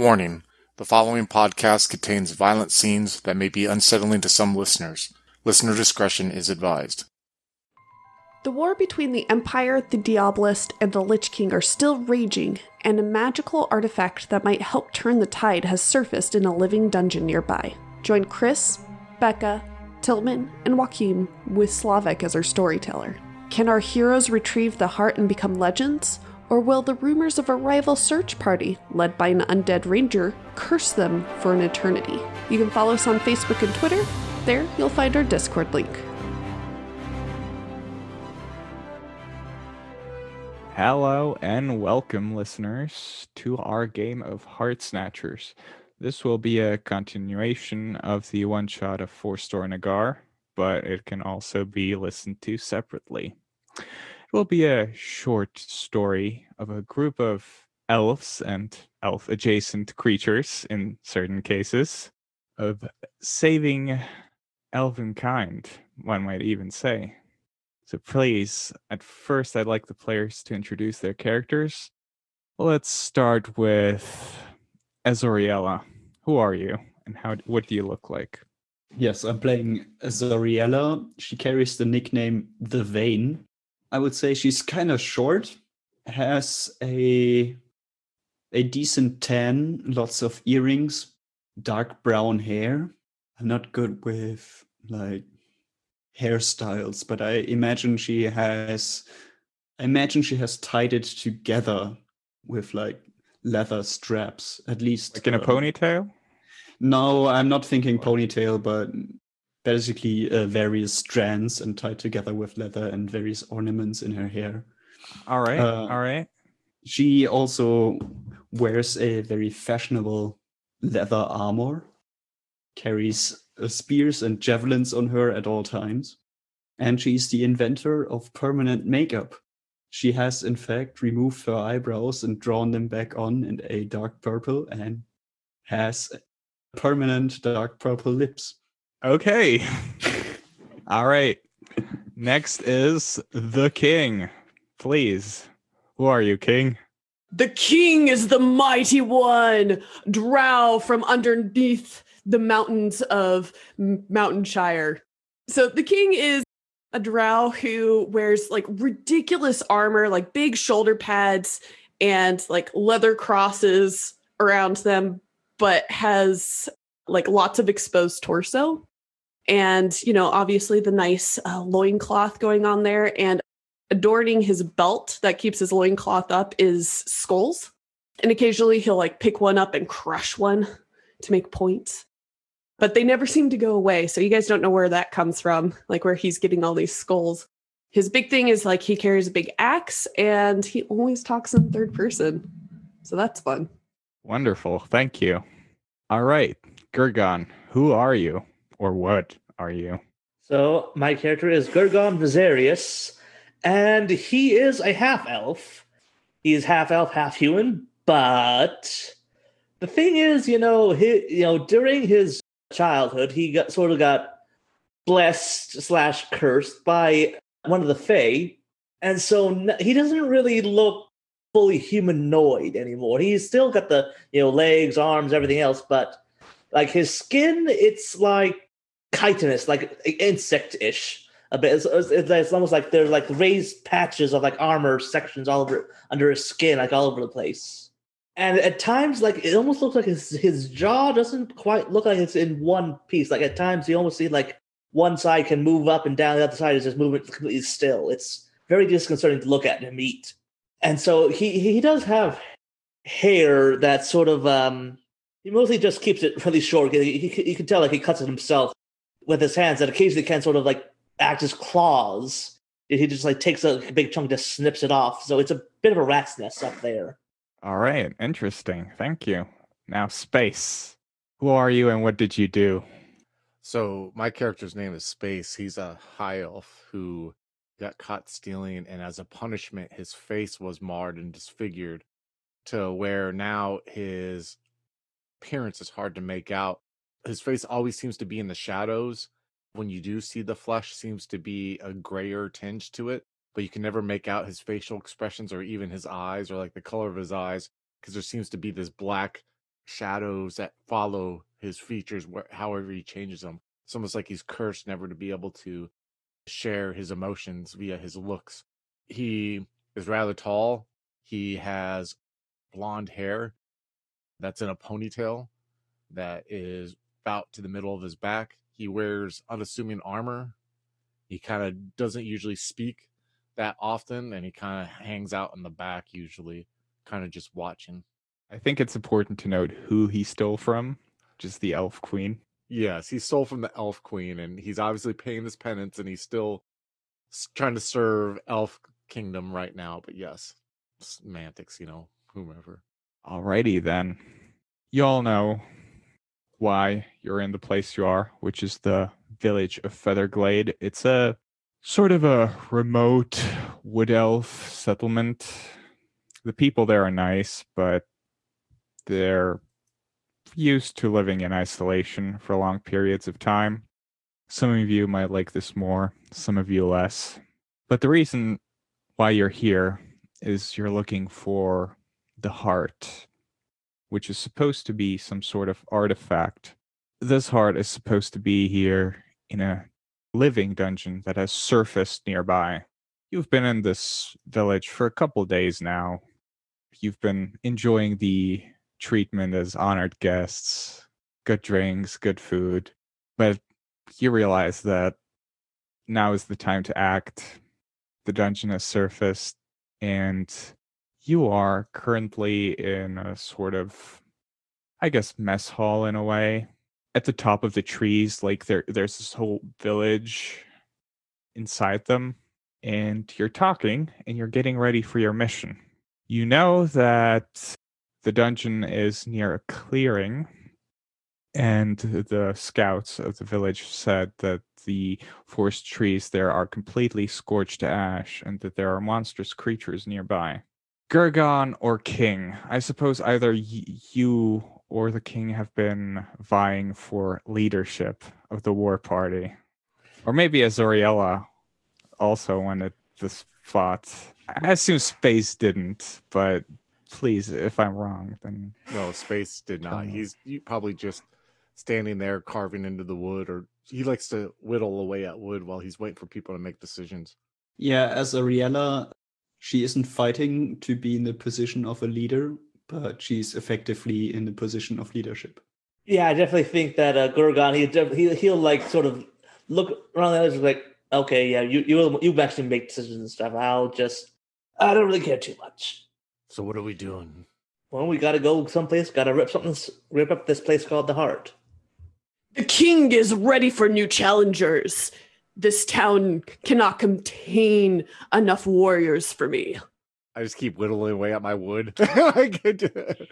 Warning: The following podcast contains violent scenes that may be unsettling to some listeners. Listener discretion is advised. The war between the Empire, the Diabolist, and the Lich King are still raging, and a magical artifact that might help turn the tide has surfaced in a living dungeon nearby. Join Chris, Becca, Tillman, and Joachim with Slavik as our storyteller. Can our heroes retrieve the heart and become legends? Or will the rumors of a rival search party, led by an undead ranger, curse them for an eternity? You can follow us on Facebook and Twitter. There, you'll find our Discord link. Hello and welcome, listeners, to our game of Heart Snatchers. This will be a continuation of the one shot of Four Store Nagar, but it can also be listened to separately. Will be a short story of a group of elves and elf adjacent creatures in certain cases of saving elven kind, one might even say. So please, at first I'd like the players to introduce their characters. Let's start with Azoriella. Who are you and how what do you look like? Yes, I'm playing Zoriella. She carries the nickname The Vein. I would say she's kind of short, has a a decent tan, lots of earrings, dark brown hair. I'm not good with like hairstyles, but I imagine she has I imagine she has tied it together with like leather straps, at least Like in a uh, ponytail? No, I'm not thinking ponytail, but basically uh, various strands and tied together with leather and various ornaments in her hair. All right. Uh, all right. She also wears a very fashionable leather armor, carries uh, spears and javelins on her at all times, and she's the inventor of permanent makeup. She has, in fact, removed her eyebrows and drawn them back on in a dark purple and has permanent dark purple lips. Okay. all right. Next is the king. Please. Who are you, king? The king is the mighty one, drow from underneath the mountains of Mountainshire. So the king is a drow who wears like ridiculous armor, like big shoulder pads and like leather crosses around them, but has like lots of exposed torso. And, you know, obviously the nice uh, loincloth going on there. And adorning his belt that keeps his loincloth up is skulls. And occasionally he'll like pick one up and crush one to make points. But they never seem to go away. So you guys don't know where that comes from, like where he's getting all these skulls. His big thing is like he carries a big axe and he always talks in third person. So that's fun. Wonderful. Thank you. All right. Gurgon, who are you? Or what are you? So my character is Gurgon Viserius, and he is a half elf. He's half elf, half human. But the thing is, you know, he, you know, during his childhood, he got sort of got blessed slash cursed by one of the Fae, and so he doesn't really look fully humanoid anymore. He's still got the you know legs, arms, everything else, but like his skin, it's like chitinous, like insect-ish a bit. It's, it's, it's- almost like there's like raised patches of like armor sections all over under his skin, like all over the place. And at times, like it almost looks like his his jaw doesn't quite look like it's in one piece. Like at times, you almost see like one side can move up and down, the other side is just moving completely still. It's very disconcerting to look at and eat. And so he he does have hair that sort of um he mostly just keeps it really short. He, he, you can tell like he cuts it himself with his hands that occasionally can sort of like act as claws. He just like takes a big chunk, just snips it off. So it's a bit of a rat's nest up there. All right. Interesting. Thank you. Now, Space. Who are you and what did you do? So my character's name is Space. He's a high elf who got caught stealing, and as a punishment, his face was marred and disfigured to where now his appearance is hard to make out. His face always seems to be in the shadows. When you do see the flesh, seems to be a grayer tinge to it, but you can never make out his facial expressions or even his eyes or like the color of his eyes because there seems to be this black shadows that follow his features, wh- however he changes them. It's almost like he's cursed never to be able to share his emotions via his looks. He is rather tall. He has blonde hair that's in a ponytail that is about to the middle of his back. He wears unassuming armor. He kind of doesn't usually speak that often and he kind of hangs out in the back usually, kind of just watching. I think it's important to note who he stole from, just the elf queen. Yes, he stole from the elf queen and he's obviously paying his penance and he's still trying to serve elf kingdom right now, but yes, semantics, you know, whomever. Alrighty then. You all know why you're in the place you are, which is the village of Featherglade. It's a sort of a remote wood elf settlement. The people there are nice, but they're used to living in isolation for long periods of time. Some of you might like this more, some of you less. But the reason why you're here is you're looking for the heart, which is supposed to be some sort of artifact. This heart is supposed to be here in a living dungeon that has surfaced nearby. You've been in this village for a couple days now. You've been enjoying the treatment as honored guests, good drinks, good food, but you realize that now is the time to act. The dungeon has surfaced, and you are currently in a sort of, I guess, mess hall in a way. At the top of the trees, like there, there's this whole village inside them, and you're talking and you're getting ready for your mission. You know that the dungeon is near a clearing, and the scouts of the village said that the forest trees there are completely scorched to ash and that there are monstrous creatures nearby. Gurgon or King, I suppose either y- you or the King have been vying for leadership of the war party. Or maybe Azoriella also wanted this spot. I assume Space didn't, but please, if I'm wrong, then No, Space did not. He's probably just standing there carving into the wood, or he likes to whittle away at wood while he's waiting for people to make decisions. Yeah, as Ariella, she isn't fighting to be in the position of a leader, but she's effectively in the position of leadership. Yeah, I definitely think that uh, Gurgon, he, def- he he'll like sort of look around the others like, okay, yeah, you you you actually make decisions and stuff. I'll just I don't really care too much. So what are we doing? Well, we gotta go someplace. Gotta rip something, rip up this place called the Heart. The king is ready for new challengers. This town cannot contain enough warriors for me. I just keep whittling away at my wood. I get-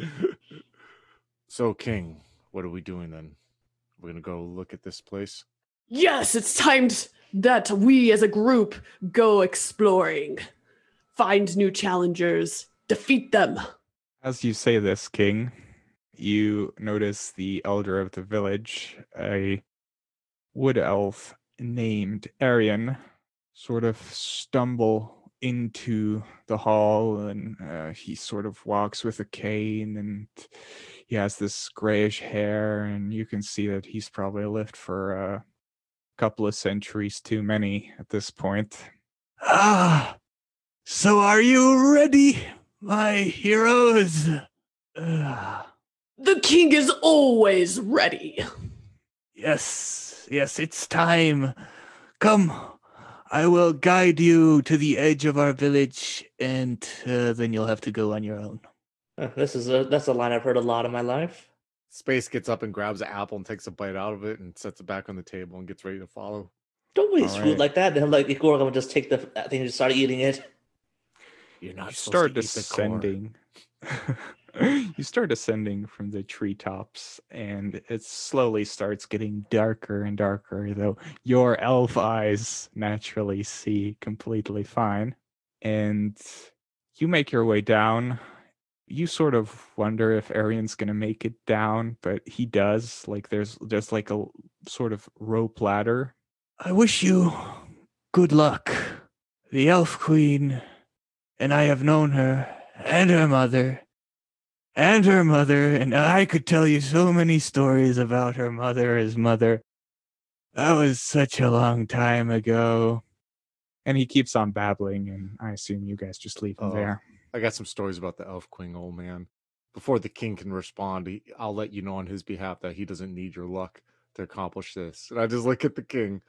so, King, what are we doing then? We're gonna go look at this place. Yes, it's time that we as a group go exploring, find new challengers, defeat them. As you say this, King, you notice the elder of the village, a wood elf named Arian, sort of stumble into the hall and uh, he sort of walks with a cane and he has this grayish hair and you can see that he's probably lived for a couple of centuries too many at this point. Ah, so are you ready, my heroes? The king is always ready. yes, yes, it's time. Come, I will guide you to the edge of our village, and uh, then you'll have to go on your own. Uh, this is a that's a line I've heard a lot in my life. Space gets up and grabs an apple and takes a bite out of it and sets it back on the table and gets ready to follow. Don't waste All food right. like that. Then like Igor would just take the thing and just start eating it. You're not you supposed start to eat the core. descending. you start ascending from the treetops, and it slowly starts getting darker and darker. Though your elf eyes naturally see completely fine, and you make your way down. You sort of wonder if Arian's gonna make it down, but he does. Like there's there's like a sort of rope ladder I wish you good luck. The Elf Queen and I have known her and her mother, and her mother, and I could tell you so many stories about her mother, his mother. That was such a long time ago. And he keeps on babbling, and I assume you guys just leave him Oh. there. I got some stories about the elf queen, old man. Before the king can respond, he, I'll let you know on his behalf that he doesn't need your luck to accomplish this. And I just look at the king.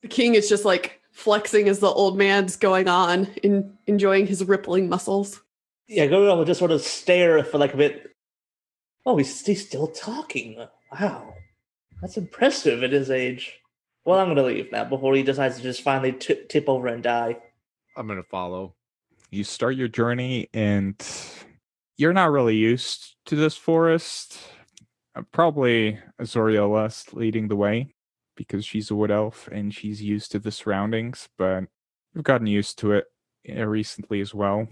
The king is just like flexing as the old man's going on, in, enjoying his rippling muscles. Yeah, Gurgon will just sort of stare for like a bit. Oh, he's, he's still talking. Wow. That's impressive at his age. Well, I'm to leave now before he decides to just finally t- tip over and die. I'm gonna follow. You start your journey, and you're not really used to this forest. Uh, Probably Azoriella leading the way because she's a wood elf and she's used to the surroundings, but you've gotten used to it uh, recently as well.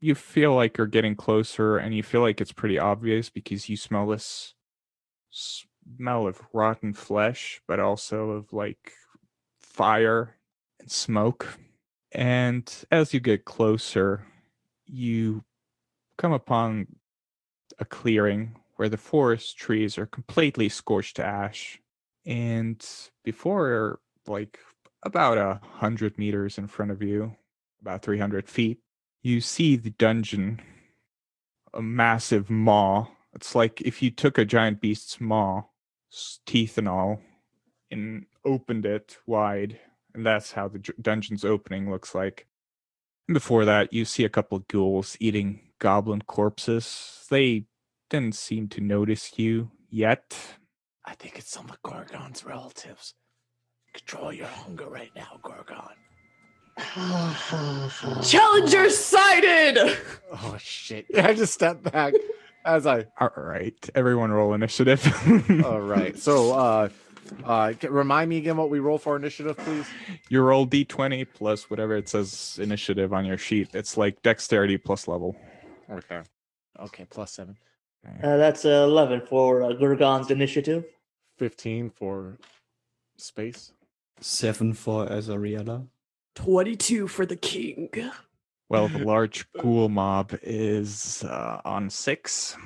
You feel like you're getting closer, and you feel like it's pretty obvious because you smell this smell of rotten flesh, but also of like fire and smoke. And as you get closer, you come upon a clearing where the forest trees are completely scorched to ash. And before, like about a hundred meters in front of you, about 300 feet, you see the dungeon, a massive maw. It's like if you took a giant beast's maw, teeth and all, and opened it wide and that's how the dungeon's opening looks like. And before that, you see a couple of ghouls eating goblin corpses. They didn't seem to notice you yet. I think it's some of Gurgon's relatives. Control your hunger right now, Gurgon. Challenger sighted! Oh shit! I just step back as I. All right, everyone roll initiative. All right. So, uh, uh, remind me again what we roll for initiative, please. you roll d20 plus whatever it says initiative on your sheet. It's like dexterity plus level. Okay. Okay. Plus seven. Uh, that's uh, 11 for uh, Gurgon's initiative. Fifteen for space. Seven for Azoriella. 22 for the king. Well, the large ghoul mob is uh, on six.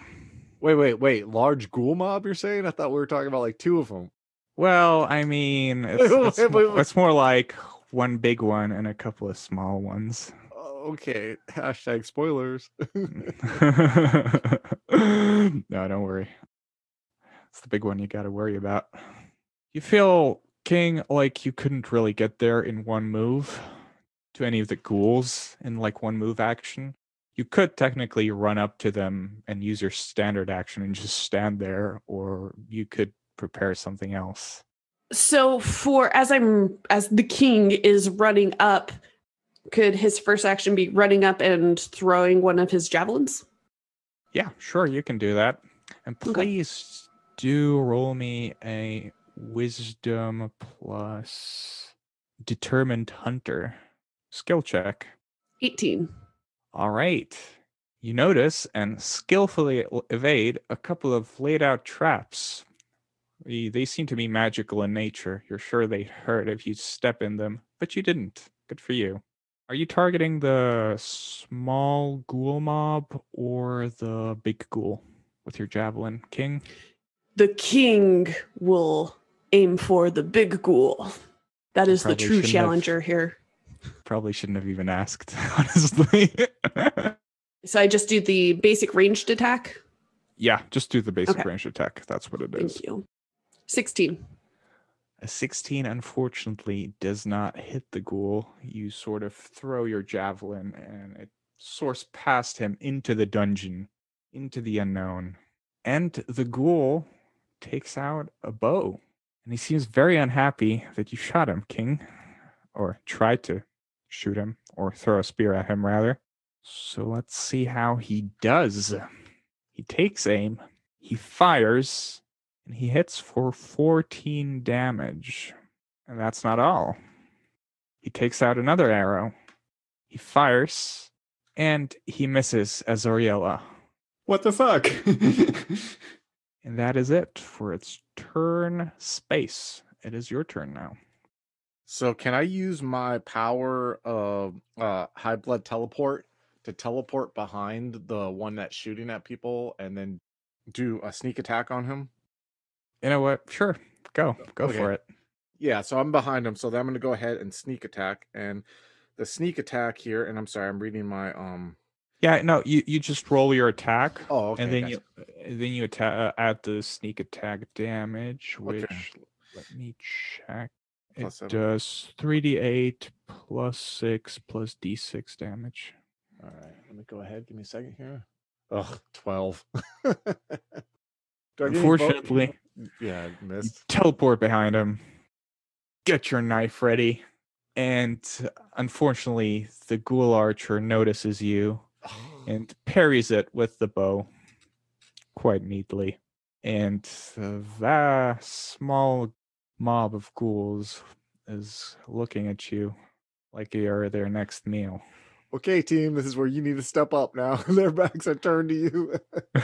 Wait, wait, wait. Large ghoul mob? You're saying? I thought we were talking about like two of them. Well, I mean, it's, Wait, it's, wait, wait, wait. it's more like one big one and a couple of small ones. Okay. Hashtag spoilers. no, don't worry. It's the big one you got to worry about. You feel, King, like you couldn't really get there in one move to any of the ghouls in like one move action. You could technically run up to them and use your standard action and just stand there, or you could prepare something else. So for as I'm as the king is running up, could his first action be running up and throwing one of his javelins? Yeah, sure, you can do that. And Okay. please do roll me a wisdom plus determined hunter skill check. 18. All right. You notice and skillfully evade a couple of laid out traps. They, they seem to be magical in nature. You're sure they hurt if you step in them, but you didn't. Good for you. Are you targeting the small ghoul mob or the big ghoul with your javelin, King? The king will aim for the big ghoul. That is the true shouldn't have- challenger here. Probably shouldn't have even asked, honestly. So I just do the basic ranged attack. yeah, just do the basic Okay. range attack. That's what it is. Thank you. 16. A 16 unfortunately does not hit the ghoul. You sort of throw your javelin and it soars past him into the dungeon, into the unknown. And the ghoul takes out a bow. And he seems very unhappy that you shot him, King. Or tried to shoot him, or throw a spear at him, rather. So let's see how he does. He takes aim, he fires, and he hits for 14 damage. And that's not all. He takes out another arrow. He fires, and he misses Azoriella. What the fuck? And that is it for its turn space. It is your turn now. So can I use my power of uh high blood teleport to teleport behind the one that's shooting at people and then do a sneak attack on him? You know what? Sure. Go. Go Okay. for it. Yeah, so I'm behind him, so then I'm gonna go ahead and sneak attack. And the sneak attack here, and I'm sorry, I'm reading my um. Yeah, no, you, you just roll your attack. Oh, okay. and then gotcha. you then you atta- uh, add the sneak attack damage, which let me check. It Plus seven. does three d eight plus six plus d six damage. All right, let me go ahead. Give me a second here. Ugh, twelve. Do I get any bo- Unfortunately, yeah, I you missed. teleport behind him. Get your knife ready, and unfortunately, the ghoul archer notices you and parries it with the bow quite neatly. And that small mob of ghouls is looking at you like you're their next meal. Okay, team, this is where you need to step up now. Their backs are turned to you.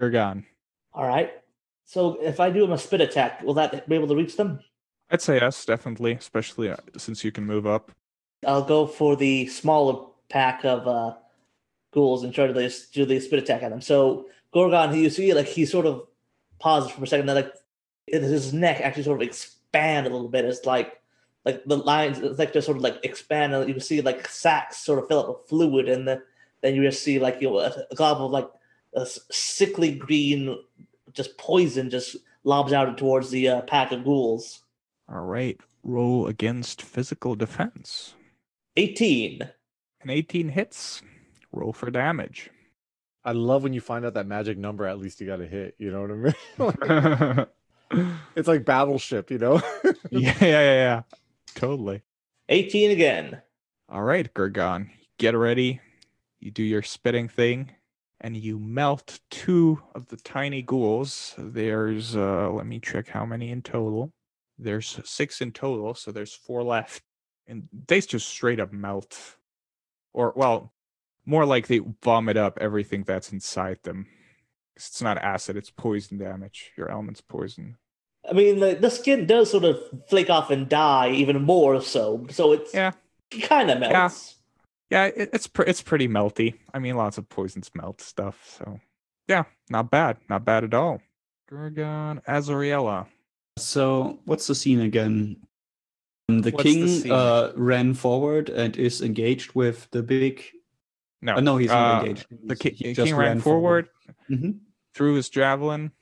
Gurgon. All right. So if I do a spit attack, will that be able to reach them? I'd say yes, definitely, especially uh, since you can move up. I'll go for the smaller pack of uh, ghouls and try to just do the spit attack at them. So Gurgon, you see, like he sort of pauses for a second, then like his neck actually sort of expand a little bit. It's like like the lines, it's like just sort of like expand, and you can see like sacks sort of fill up with fluid, and then then you just see like you know, a, a glob of like a sickly green, just poison, just lobs out towards the uh, pack of ghouls. All right, roll against physical defense. Eighteen. An 18 hits. Roll for damage. I love when you find out that magic number. At least you got a hit. You know what I mean? yeah, it's like Battleship. You know? yeah, yeah, yeah. Totally. 18 again. All right, Gurgon, get ready. You do your spitting thing, and you melt two of the tiny ghouls. There's, uh, let me check how many in total. There's six in total, so there's four left. And they just straight up melt. Or, well, more like they vomit up everything that's inside them. 'Cause It's not acid, it's poison damage. Your element's poison. I mean, the, the skin does sort of flake off and die even more so. So it's Yeah. kind of melts. Yeah, it, it's pre- it's pretty melty. I mean, lots of poisons melt stuff. So, yeah, not bad, not bad at all. Gurgon Azoriella. So, what's the scene again? The What's king scene? uh, ran forward and is engaged with the big. No, Uh, no, he's not uh, engaged. The ki- he king, just ran, forward, Mhm. threw his javelin,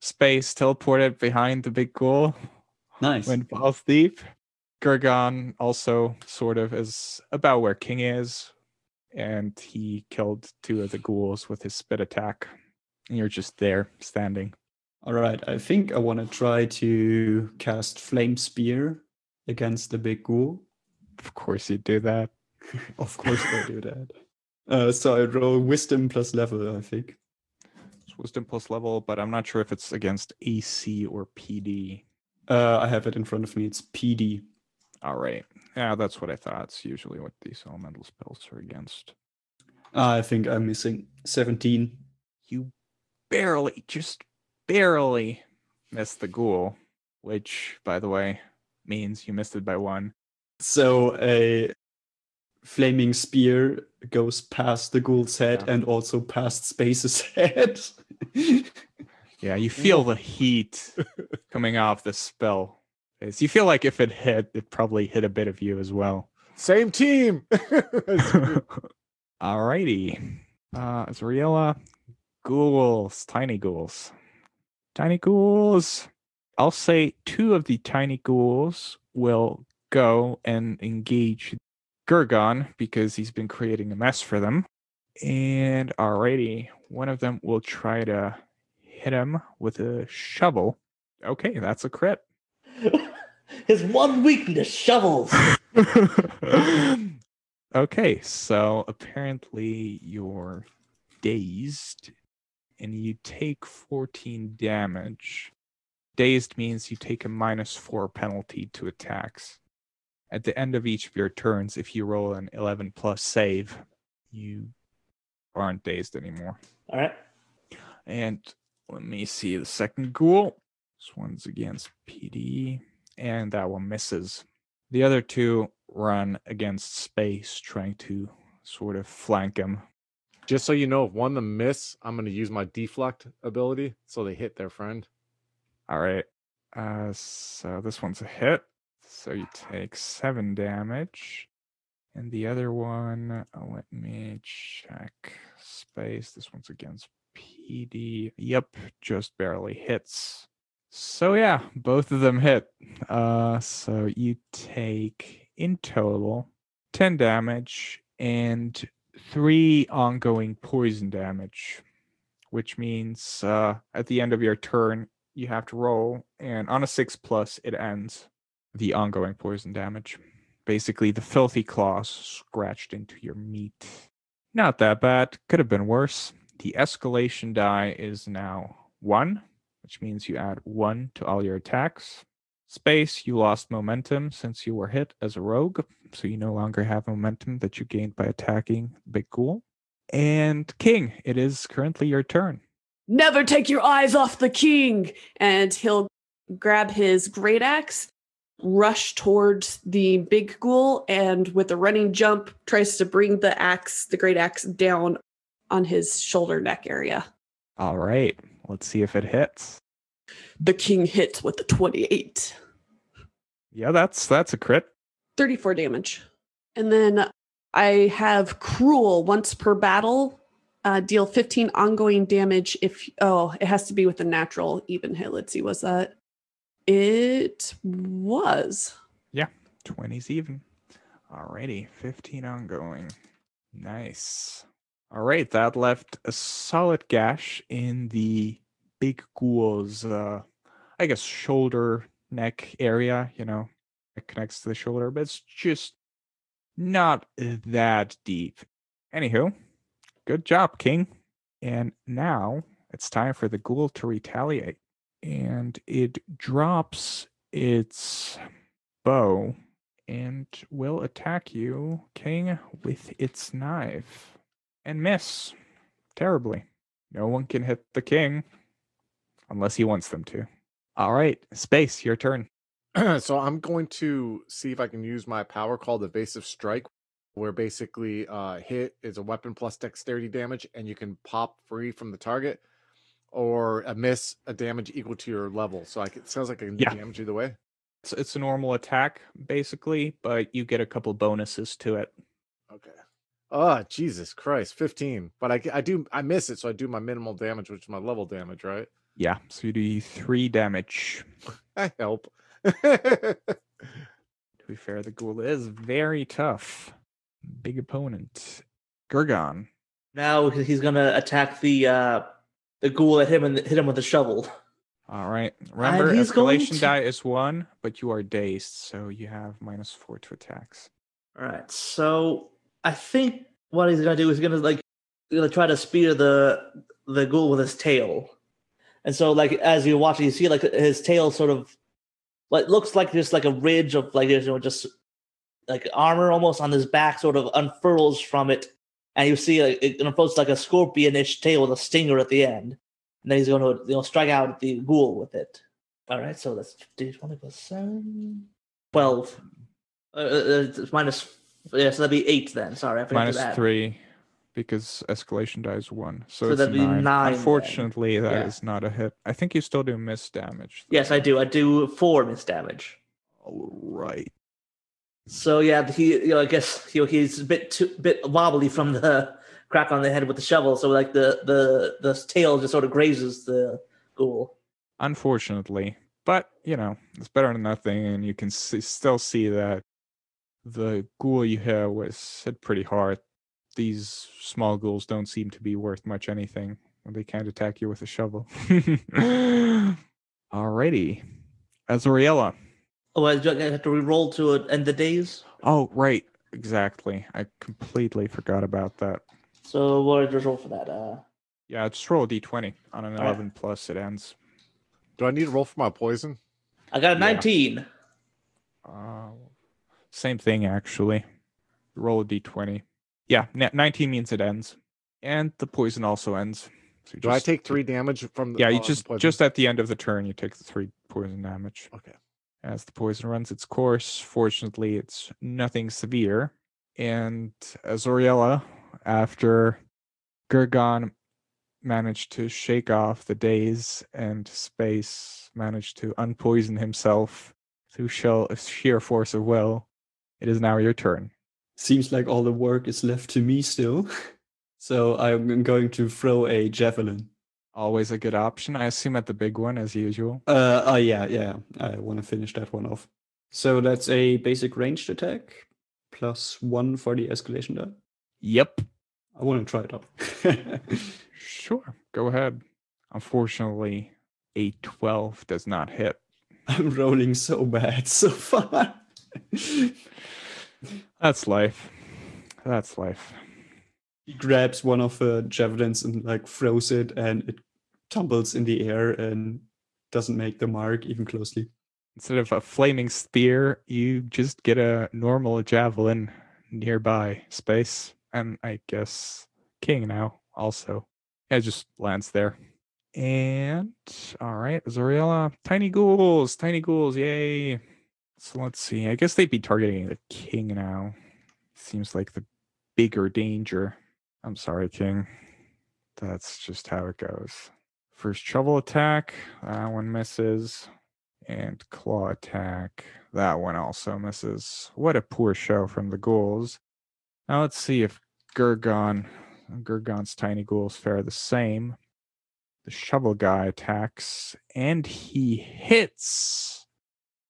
space teleported behind the big ghoul, Nice. went balls deep. Gurgon also sort of is about where King is, and he killed two of the ghouls with his spit attack. And you're just there standing. All right. I think I want to try to cast Flame Spear against the big ghoul. Of course, you do that. Of course, I do that. Uh, so I roll Wisdom plus level, I think. It's wisdom plus level, but I'm not sure if it's against AC or PD. Uh, I have it in front of me. It's PD. All right. Yeah, that's what I thought. It's usually what these elemental spells are against. Ah, I think I'm missing 17. You barely, just barely missed the ghoul, which, by the way, means you missed it by one. So a flaming spear goes past the ghoul's head Yeah. and also past Space's head. Yeah, you feel the heat coming off the spell. You feel like if it hit, it probably hit a bit of you as well. Same team. Alrighty. Uh Azoriella, ghouls, tiny ghouls. Tiny ghouls. I'll say two of the tiny ghouls will go and engage Gurgon because he's been creating a mess for them. And alrighty, one of them will try to hit him with a shovel. Okay, that's a crit. His one weakness, shovels. okay, so apparently you're dazed and you take 14 damage. Dazed means you take a minus 4 penalty to attacks. At the end of each of your turns, if you roll an 11 plus save, you aren't dazed anymore. All right. And let me see the second ghoul. This one's against PD, and that one misses. The other two run against space, trying to sort of flank him. Just so you know, if one of them miss, I'm going to use my deflect ability so they hit their friend. All right. Uh, so this one's a hit. So you take seven damage. And the other one, uh, let me check. Space. This one's against PD. Yep, just barely hits. So yeah, both of them hit. Uh, so you take in total 10 damage and three ongoing poison damage, which means uh, at the end of your turn, you have to roll, and on a six plus, it ends the ongoing poison damage. Basically, the filthy claws scratched into your meat. Not that bad. Could have been worse. The escalation die is now one, which means you add one to all your attacks. Space, you lost momentum since you were hit as a rogue, so you no longer have momentum that you gained by attacking Big Ghoul. And King, it is currently your turn. Never take your eyes off the king. And he'll grab his great axe, rush towards the big ghoul, and with a running jump, tries to bring the axe, the great axe, down on his shoulder neck area. All right, let's see if it hits. The king hits with the 28. Yeah, that's that's a crit. 34 damage. And then I have cruel once per battle. Uh, deal 15 ongoing damage if oh it has to be with a natural even hit let's see was that it was Yeah, 20's even. Alrighty, 15 ongoing. Nice. All right, that left a solid gash in the big ghoul's, uh, I guess, shoulder neck area. You know, it connects to the shoulder, but it's just not that deep. Anywho, good job, King. And now it's time for the ghoul to retaliate. And it drops its bow and will attack you, King, with its knife and miss terribly. No one can hit the king unless he wants them to. All right, Space, your turn. so I'm going to see if I can use my power called Evasive Strike, where basically uh, hit is a weapon plus dexterity damage, and you can pop free from the target, or a miss a damage equal to your level. So I can, it sounds like I can do Yeah. damage either way. It's, it's a normal attack, basically, but you get a couple bonuses to it. Okay. Oh Jesus Christ, fifteen. But I I do I miss it, so I do my minimal damage, which is my level damage, right? Yeah, so you do three damage. I help. To be fair, the ghoul is very tough. Big opponent. Gurgon. Now he's gonna attack the uh the ghoul at him and hit him with a shovel. All right. Remember, going escalation to- die is one, but you are dazed, so you have minus four to attacks. All right, so I think what he's gonna do is gonna like gonna try to spear the the ghoul with his tail, and so like as you're watching, you see like his tail sort of like looks like just like a ridge of like you know just like armor almost on his back, sort of unfurls from it, and you see like, it unfolds like a scorpionish tail with a stinger at the end, and then he's going to you know strike out the ghoul with it. All right, so that's twenty plus seven. Twelve. Uh, uh, it's minus. Yeah, so that'd be eight then. Sorry, I forgot Minus that. three, because escalation dies one. So, So that'd be nine. nine then. Unfortunately, that is Yeah. not a hit. I think you still do miss damage. Yes, I do. I do four miss damage. All right. So yeah, he. You know, I guess you know he's a bit too bit wobbly from the crack on the head with the shovel. So like the the the tail just sort of grazes the ghoul. Unfortunately, but you know it's better than nothing, and you can see, still see that the ghoul you hit was hit pretty hard. These small ghouls don't seem to be worth much anything they can't attack you with a shovel. Alrighty, Azoriella. Oh, I do I have to re-roll to uh, end the days. Oh, right, exactly. I completely forgot about that. So what did I roll for that? Uh, Yeah, just roll a d20 on an Alright. 11 plus. It ends. Do I need to roll for my poison? I got a Yeah. nineteen. Uh, same thing, actually. Roll a d20. Yeah, n- 19 means it ends, and the poison also ends. So you Do I take three damage from the Yeah, you uh, the just poison? just at the end of the turn, you take the three poison damage Okay. As the poison runs its course. Fortunately, it's nothing severe. And Azoriella, after Gurgon managed to shake off the daze and space, managed to unpoison himself through sheer force of will, it is now your turn. Seems like all the work is left to me still. So I'm going to throw a javelin. Always a good option. I assume at the big one as usual. Uh, oh yeah, yeah. I want to finish that one off. So that's a basic ranged attack plus one for the escalation die. Yep. I want to try it out. Sure. Go ahead. Unfortunately, a 12 does not hit. I'm rolling so bad so far. That's life. That's life. He grabs one of the javelins and like throws it, and it tumbles in the air and doesn't make the mark even closely. Instead of a flaming spear, you just get a normal javelin nearby space. And I guess King now also. It just lands there. And all right, Zoriella, tiny ghouls, tiny ghouls, yay. So let's see. I guess they'd be targeting the king now. Seems like the bigger danger. I'm sorry, King. That's just how it goes. First shovel attack, that one misses. And claw attack, that one also misses. What a poor show from the ghouls. Now let's see if Gurgon, Gurgon's tiny ghouls fare the same. The shovel guy attacks, and he hits.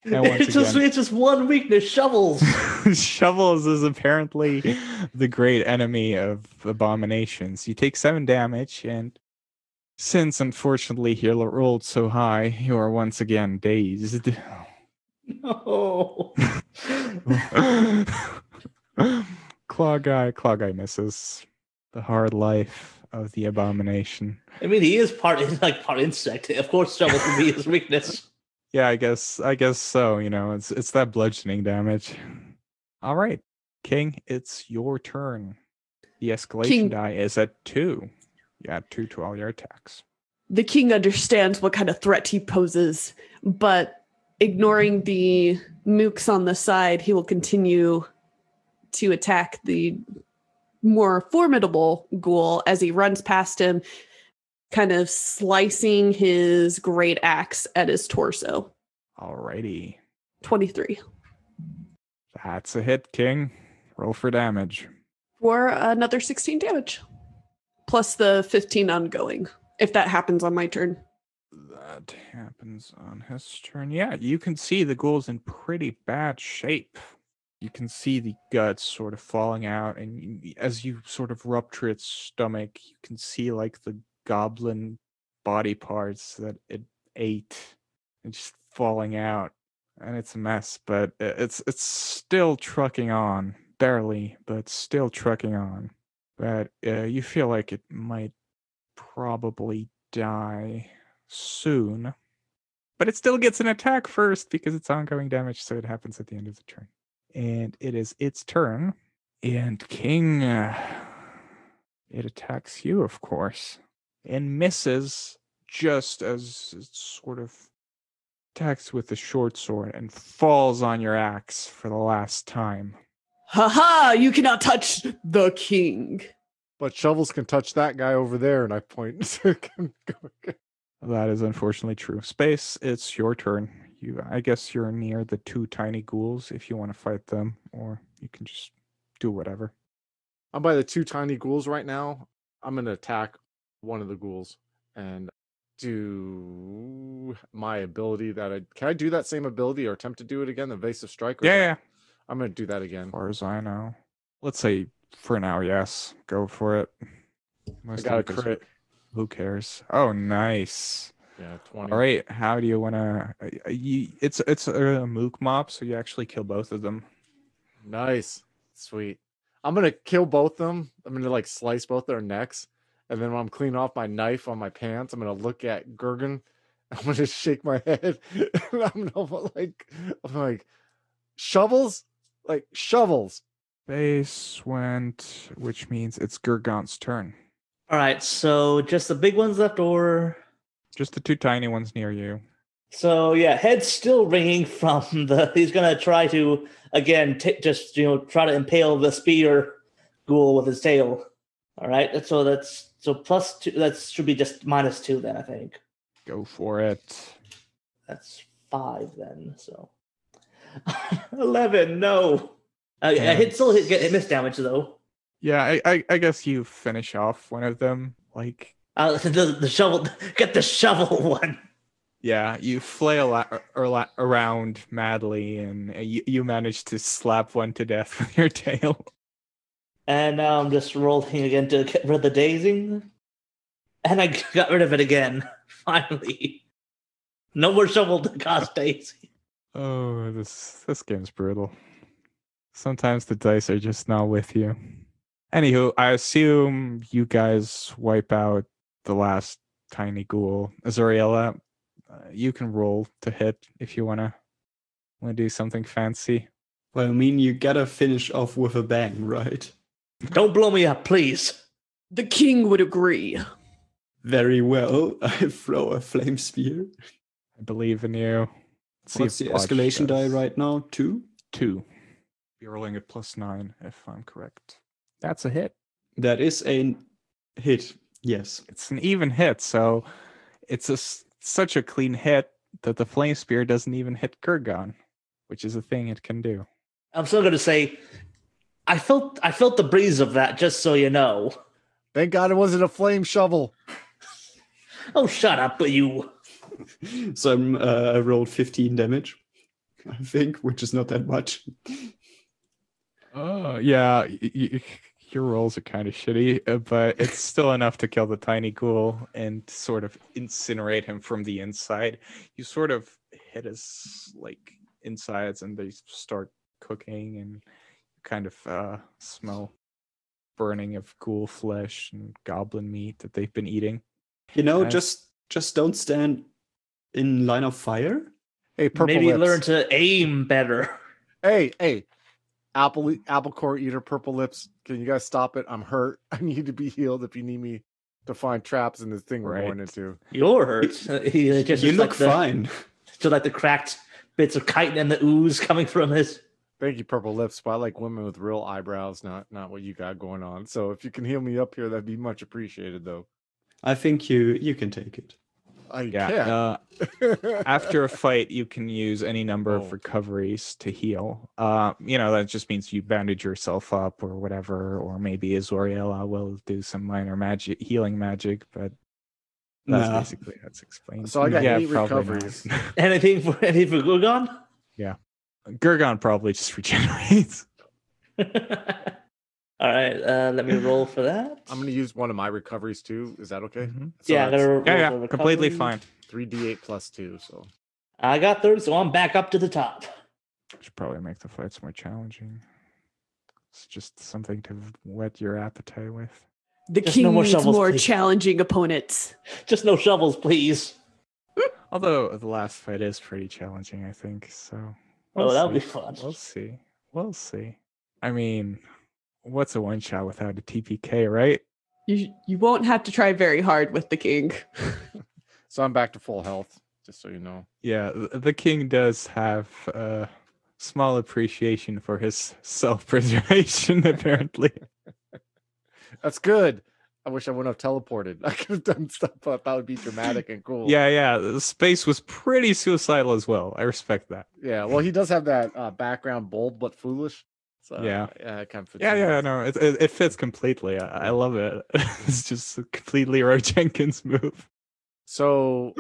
And once It's just again- it's just one weakness, shovels. Shovels is apparently the great enemy of abominations. You take seven damage, and since unfortunately he rolled so high, you are once again dazed. no. claw guy, claw guy misses. The hard life of the abomination. I mean, he is part like part insect. Of course, shovels would be his weakness. Yeah, I guess I guess so. You know, it's it's that bludgeoning damage. All right, King, it's your turn. The escalation King- die is at two. You add two to all your attacks. the king understands what kind of threat he poses, but ignoring the mooks on the side, he will continue to attack the more formidable ghoul as he runs past him, kind of slicing his great axe at his torso. Alrighty, 23 that's a hit, King. Roll for damage. for another 16 damage, plus the 15 ongoing, if that happens on my turn. That happens on his turn. Yeah, you can see the ghoul's in pretty bad shape. You can see the guts sort of falling out, and as you sort of rupture its stomach, you can see like the goblin body parts that it ate and just falling out, and it's a mess. But it's it's still trucking on, barely, but still trucking on. But uh, you feel like it might probably die soon. But it still gets an attack first because it's ongoing damage, so it happens at the end of the turn. And it is its turn. And King, uh, it attacks you, of course, and misses just as it sort of attacks with the short sword and falls on your axe for the last time. Ha ha! You cannot touch the king. But shovels can touch that guy over there, and I point. That is unfortunately true. Space, it's your turn. You, I guess you're near the two tiny ghouls if you want to fight them, or you can just do whatever. I'm by the two tiny ghouls right now. I'm gonna attack one of the ghouls and do my ability that I can I do that same ability or attempt to do it again, the evasive strike? Yeah, yeah. I'm gonna do that again. As far as I know, let's say for now, yes, go for it. I Most of got a crit. Who cares? Oh, nice. Yeah, 20. All right, how do you want to? Uh, you, it's it's a mook mop, so you actually kill both of them. Nice. Sweet. I'm gonna kill both of them. I'm gonna like slice both their necks. And then when I'm cleaning off my knife on my pants, I'm gonna look at Gurgon. I'm gonna shake my head. and I'm gonna like I'm like shovels? Like shovels. Base went, which means it's Gurgon's turn. All right, so just the big ones left, or Just the two tiny ones near you. So yeah, head's still ringing from the. He's gonna try to again t- just you know try to impale the spear ghoul with his tail. All right, so that's so plus two. That should be just minus two then. I think Go for it. that's five then. So eleven. No, uh, I hit still hit, get miss damage though. Yeah, I, I, I guess you finish off one of them. Like, Uh, the, the shovel. Get the shovel one. yeah, you flail a- ar- ar- around madly, and you, you manage to slap one to death with your tail. And now I'm just rolling again to get rid of the dazing. And I got rid of it again. Finally. No more shovel to cost daisy. Oh, this this game's brutal. Sometimes the dice are just not with you. Anywho, I assume you guys wipe out the last tiny ghoul. Azoriella, uh, you can roll to hit if you wanna wanna do something fancy. Well, I mean, you gotta finish off with a bang, right? Don't blow me up, please. The king would agree. Very well. I throw a flame spear. I believe in you. Let's What's the escalation die right now? Two? Two. You're rolling at plus nine, if I'm correct. That's a hit. That is a hit. Yes. It's an even hit, so it's a, s- such a clean hit that the flame spear doesn't even hit Gurgon, which is a thing it can do. I'm still gonna say I felt I felt the breeze of that, just so you know. Thank God it wasn't a flame shovel. Oh shut up, you So I'm, uh, I rolled 15 damage, I think, which is not that much. Oh yeah, y- y- your rolls are kind of shitty, uh, but it's still enough to kill the tiny ghoul and sort of incinerate him from the inside. You sort of hit his like insides, and they start cooking, and you kind of uh, smell burning of ghoul flesh and goblin meat that they've been eating. You know, Nice. just just don't stand in line of fire. Hey, purple maybe lips. learn to aim better. Hey, hey, apple apple core eater, purple lips. Can you guys stop it? I'm hurt. I need to be healed. If you need me to find traps in this thing we're going Right. into. You're hurt. Uh, he just you just look like the, fine. Just like the cracked bits of chitin and the ooze coming from his Thank you, purple lips. But I like women with real eyebrows, not not what you got going on. So if you can heal me up here, that'd be much appreciated, though. I think you you can take it. I Yeah. Uh, after a fight, you can use any number Oh. of recoveries to heal. Uh, you know, that just means you bandage yourself up or whatever, or maybe Azoriella will do some minor magic healing magic, but that's Nah. basically how it's explained. So I got yeah, eight probably not. recoveries. anything for anything for Gurgon. Gurgon probably just regenerates. All right, uh, let me roll for that. I'm gonna use one of my recoveries too. Is that okay? Mhm. So yeah, I gotta roll Yeah, for yeah, completely fine. three d8 plus two. So I got third, so I'm back up to the top. Should probably make the fights more challenging. It's just something to whet your appetite with. The Just king no more needs shovels, more please. challenging opponents. Just no shovels, please. Although the last fight is pretty challenging, I think. So Oh, we'll that'll be fun. We'll see. We'll see. I mean, what's a one shot without a TPK, right? You you won't have to try very hard with the king. so I'm back to full health. Just so you know. Yeah, the king does have a small appreciation for his self preservation, apparently. That's good. I wish I wouldn't have teleported. I could have done stuff, but that would be dramatic and cool. Yeah, yeah. The space was pretty suicidal as well. I respect that. Yeah. Well, he does have that uh, background, bold but foolish. So Yeah. yeah, it kind of fits Yeah, in yeah, with- no, it, it, it fits completely. I, I love it. it's just a completely Roy Jenkins move. So,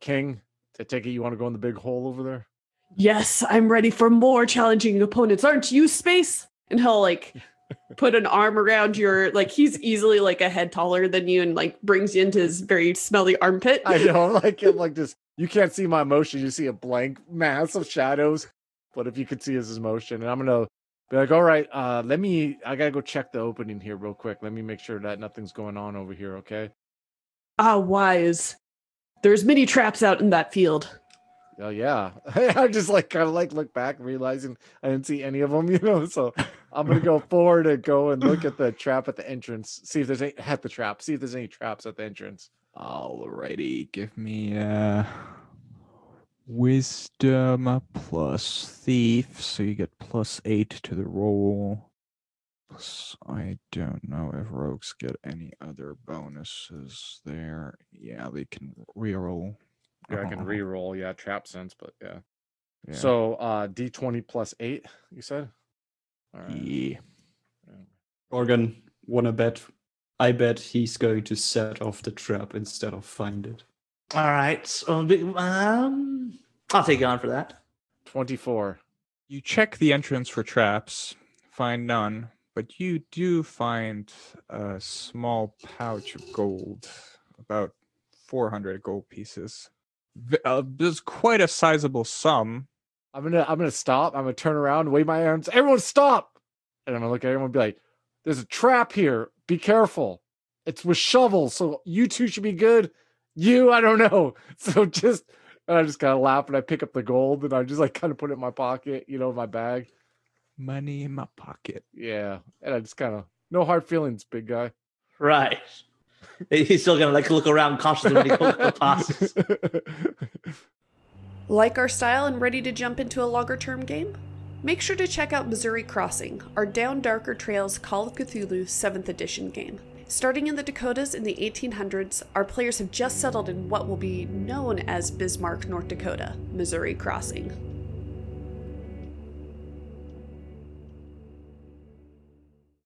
King, I take it you want to go in the big hole over there? Yes, I'm ready for more challenging opponents. Aren't you, Space? And he'll like put an arm around your like he's easily like a head taller than you and like brings you into his very smelly armpit. I know, like I'm like this. You can't see my emotion. You see a blank mass of shadows. But if you could see his emotion, and I'm gonna be like, all right, uh, let me. I gotta go check the opening here real quick. Let me make sure that nothing's going on over here. Okay. Ah, wise. There's many traps out in that field. Oh yeah. I just like kind of like look back, realizing I didn't see any of them. You know, so I'm gonna go forward and go and look at the trap at the entrance. See if there's any at the trap. See if there's any traps at the entrance. Alrighty, give me uh Wisdom plus thief, so you get plus eight to the roll. Plus, I don't know if rogues get any other bonuses there. Yeah, they can reroll. Yeah, I can re-roll. Yeah, trap sense, but yeah. Yeah. So uh D twenty plus eight, you said? All right. yeah. Gurgon, wanna bet? I bet he's going to set off the trap instead of find it. All right. So, um, I'll take you on for that. Twenty-four. You check the entrance for traps, find none, but you do find a small pouch of gold, about 400 gold pieces. V- Uh, there's quite a sizable sum. I'm gonna I'm gonna stop. I'm gonna turn around, wave my arms. Everyone stop! And I'm gonna look at everyone and be like, there's a trap here. Be careful. It's with shovels, so you two should be good. You, I don't know. So just and I just kind of laugh and I pick up the gold and I just like kind of put it in my pocket, you know, my bag. Money in my pocket. Yeah. And I just kind of no hard feelings, big guy. Right. He's still gonna like look around cautiously when he passes. Like our style and ready to jump into a longer term game? Make sure to check out Missouri Crossing, our Down Darker Trails Call of Cthulhu 7th edition game. Starting in the Dakotas in the 1800s, our players have just settled in what will be known as Bismarck, North Dakota, Missouri Crossing.